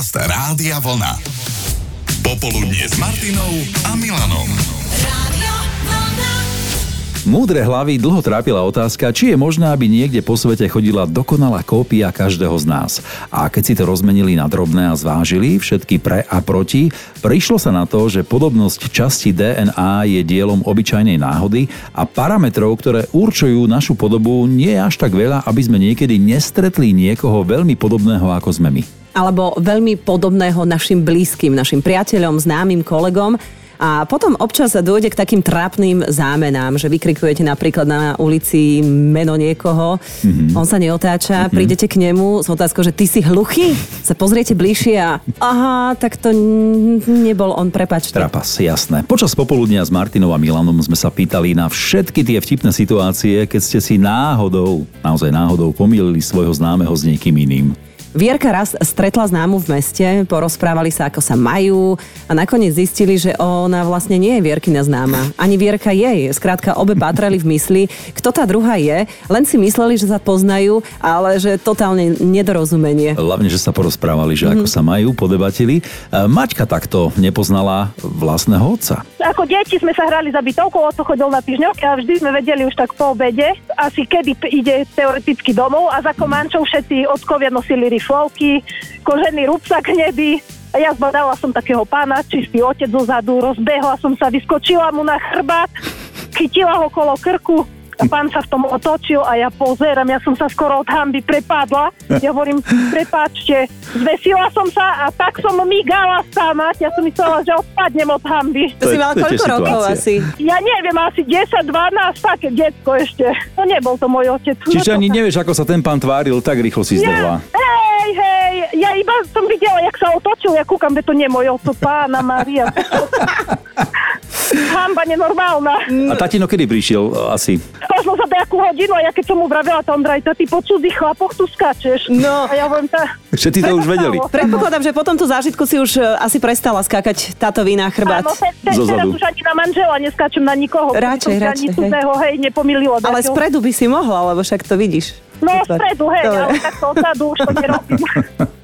Podcast Rádia Vlna. Popoludnie s Martinou a Milanom. Múdre hlavy dlho trápila otázka, či je možné, aby niekde po svete chodila dokonalá kópia každého z nás. A keď si to rozmenili na drobné a zvážili všetky pre a proti, prišlo sa na to, že podobnosť časti DNA je dielom obyčajnej náhody a parametrov, ktoré určujú našu podobu, nie je až tak veľa, aby sme niekedy nestretli niekoho veľmi podobného ako sme my alebo veľmi podobného našim blízkym, našim priateľom, známym kolegom. A potom občas dôjde k takým trápnym zámenám, že vykrikujete napríklad na ulici meno niekoho, mm-hmm. on sa neotáča, mm-hmm. prídete k nemu s otázkou, že ty si hluchý, sa pozriete bližšie a aha, tak to nebol on, prepačte. Trapas, jasné. Počas popoludnia s Martinou a Milanom sme sa pýtali na všetky tie vtipné situácie, keď ste si náhodou, naozaj náhodou pomýlili svojho známeho s niekým iným. Vierka raz stretla známu v meste, porozprávali sa, ako sa majú a nakoniec zistili, že ona vlastne nie je Vierkina známa. Ani Vierka jej. Skrátka, obe patrali v mysli, kto tá druhá je, len si mysleli, že sa poznajú, ale že totálne nedorozumenie. Hlavne, že sa porozprávali, že mm-hmm. ako sa majú, podebatili. E, Maťka takto nepoznala vlastného otca. Ako deti sme sa hrali za bytovkou, oco chodil na týždňok a vždy sme vedeli už tak po obede, asi kedy ide teoreticky domov a za komančou všetci otkovia nosili riflovky, kožený rúbsak hnedý. A ja zbadala som takého pána, čistý otec zo zadu, rozbehla som sa, vyskočila mu na chrbát, chytila ho kolo krku, a pán sa v tom otočil a ja pozerám, ja som sa skoro od hamby prepadla. Ja hovorím, prepáčte, zvesila som sa a tak som migala sama. Ja som myslela, že odpadnem od hamby. To, to si mala koľko rokov asi? Ja neviem, asi 10, 12, také detsko ešte. To nebol to môj otec. Čiže no ani nevieš, ako sa ten pán tváril, tak rýchlo si zdrhla. Ja, hej, ja iba som videla, jak sa otočil, ja kúkam, že to nie môj otec, pána Maria. Hamba nenormálna. A tatino kedy prišiel asi? Možno za nejakú hodinu a ja keď som mu vravela, to Ondrajta, ty po cudzích chlapoch tu skáčeš. No. A ja hovorím, tá... Všetci to už vedeli. Predpokladám, že po tomto zážitku si už e, asi prestala skákať táto vína chrbát. Áno, te, te, teraz už ani na manžela neskáčem na nikoho. Radšej, radšej. Ani cudzého, hej, nepomililo. Ale spredu by si mohla, lebo však to vidíš. No, spredu, hej, Dobre. ale takto odzadu už to nerobím.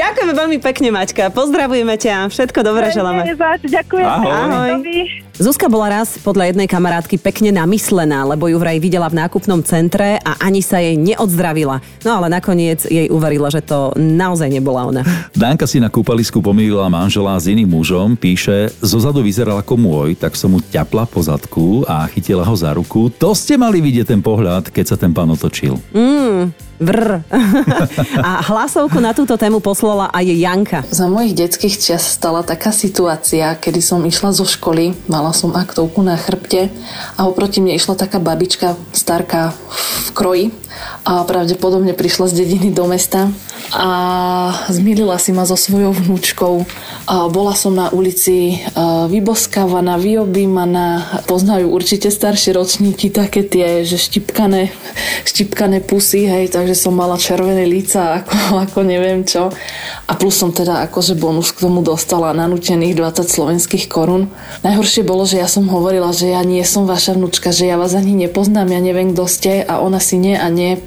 Ďakujeme veľmi pekne, Maťka. Pozdravujeme ťa. Všetko dobré želáme. Ďakujem. Ahoj. Ahoj. Zuzka bola raz podľa jednej kamarátky pekne namyslená, lebo ju vraj videla v nákupnom centre a ani sa jej neodzdravila. No ale nakoniec jej uverila, že to naozaj nebola ona. Dánka si na kúpalisku pomýlila manžela s iným mužom, píše, zozadu vyzeral ako môj, tak som mu ťapla po zadku a chytila ho za ruku. To ste mali vidieť ten pohľad, keď sa ten pán otočil. Mm, vrr. a hlasovku na túto tému poslala aj Janka. Za mojich detských čas stala taká situácia, kedy som išla zo školy, mala mala som aktovku na chrbte a oproti mne išla taká babička, starka v kroji a pravdepodobne prišla z dediny do mesta a zmilila si ma so svojou vnúčkou. A bola som na ulici vyboskávaná, vyobímaná. Poznajú určite staršie ročníky také tie, že štipkané, štipkané pusy, hej, takže som mala červené líca, ako, ako neviem čo. A plus som teda akože bonus k tomu dostala nanútených 20 slovenských korún. Najhoršie bolo, že ja som hovorila, že ja nie som vaša vnúčka, že ja vás ani nepoznám, ja neviem, kto ste a ona si nie a nie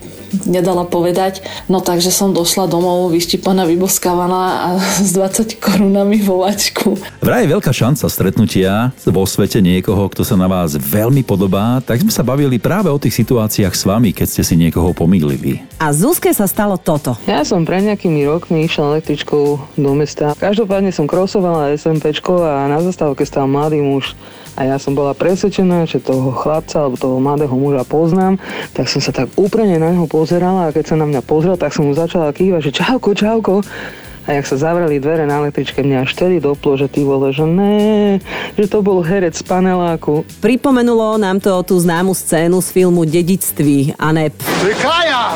nedala povedať. No takže som došla domov vyštipaná, vyboskávaná a s 20 korunami vo vačku. Vraj je veľká šanca stretnutia vo svete niekoho, kto sa na vás veľmi podobá, tak sme sa bavili práve o tých situáciách s vami, keď ste si niekoho pomýlili. A Zuzke sa stalo toto. Ja som pre nejakými rokmi išla električkou do mesta. Každopádne som krosovala SMPčko a na zastávke stal mladý muž a ja som bola presvedčená, že toho chlapca alebo toho mladého muža poznám, tak som sa tak úplne na neho pozerala a keď sa na mňa pozrel, tak som mu začala kývať, že čauko, čauko. A jak sa zavreli dvere na električke, mňa až vtedy doplo, že ty vole, že ne, že to bol herec z paneláku. Pripomenulo nám to tú známu scénu z filmu Dedictví, Anep. Kája!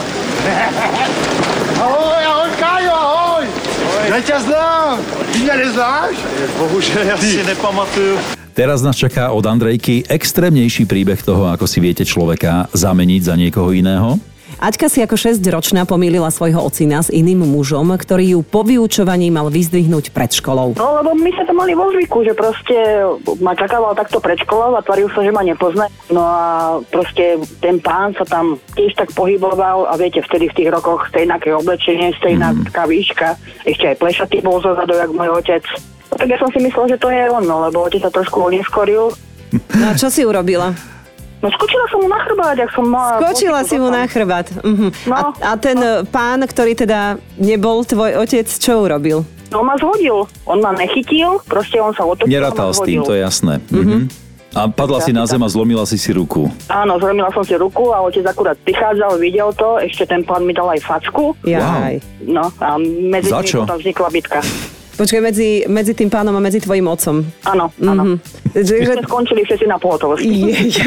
Ahoj, ahoj, Kájo, ahoj! Ja ťa znám! Ty mňa neznáš? Bohužel, ja si nepamatuju. Teraz nás čaká od Andrejky extrémnejší príbeh toho, ako si viete človeka zameniť za niekoho iného. Aťka si ako 6-ročná pomýlila svojho ocina s iným mužom, ktorý ju po vyučovaní mal vyzdvihnúť pred školou. No lebo my sa to mali vo zvyku, že proste ma čakával takto pred školou a tvaril sa, že ma nepozná. No a proste ten pán sa tam tiež tak pohyboval a viete, vtedy v tých rokoch stejnaké oblečenie, stejnaká výška, ešte aj plešatý bol zozadu, jak môj otec. No, tak ja som si myslel, že to je on, no, lebo otec sa trošku oneskoril. No a čo si urobila? No skočila som mu na chrbát, ak som mala... Skočila si mu na chrbát. Uh-huh. No. A, a ten e, pán, ktorý teda nebol tvoj otec, čo urobil? On ma zhodil. On ma nechytil, proste on sa otočil Nerátal s tým, to je jasné. Mhm. A padla si na zem a zlomila si si ruku. Áno, zlomila som si ruku a otec akurát prichádzal, videl to, ešte ten pán mi dal aj facku. Jaj. No a medzi Za čo? potom vznikla bitka. Počkaj, medzi, medzi tým pánom a medzi tvojim otcom. Áno, áno. Mhm. My Že, sme skončili všetci na pohotovosti. je,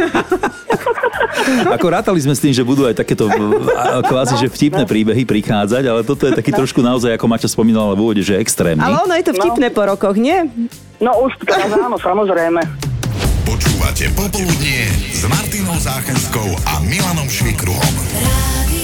Ako rátali sme s tým, že budú aj takéto kvázi, že vtipné príbehy prichádzať, ale toto je taký trošku naozaj, ako Maťa spomínala v úvode, že extrémny. ale ono je to vtipné po rokoch, nie? No už teraz áno, samozrejme. Počúvate Popoludnie s Martinou Záchenskou a Milanom Švikruhom. Rádio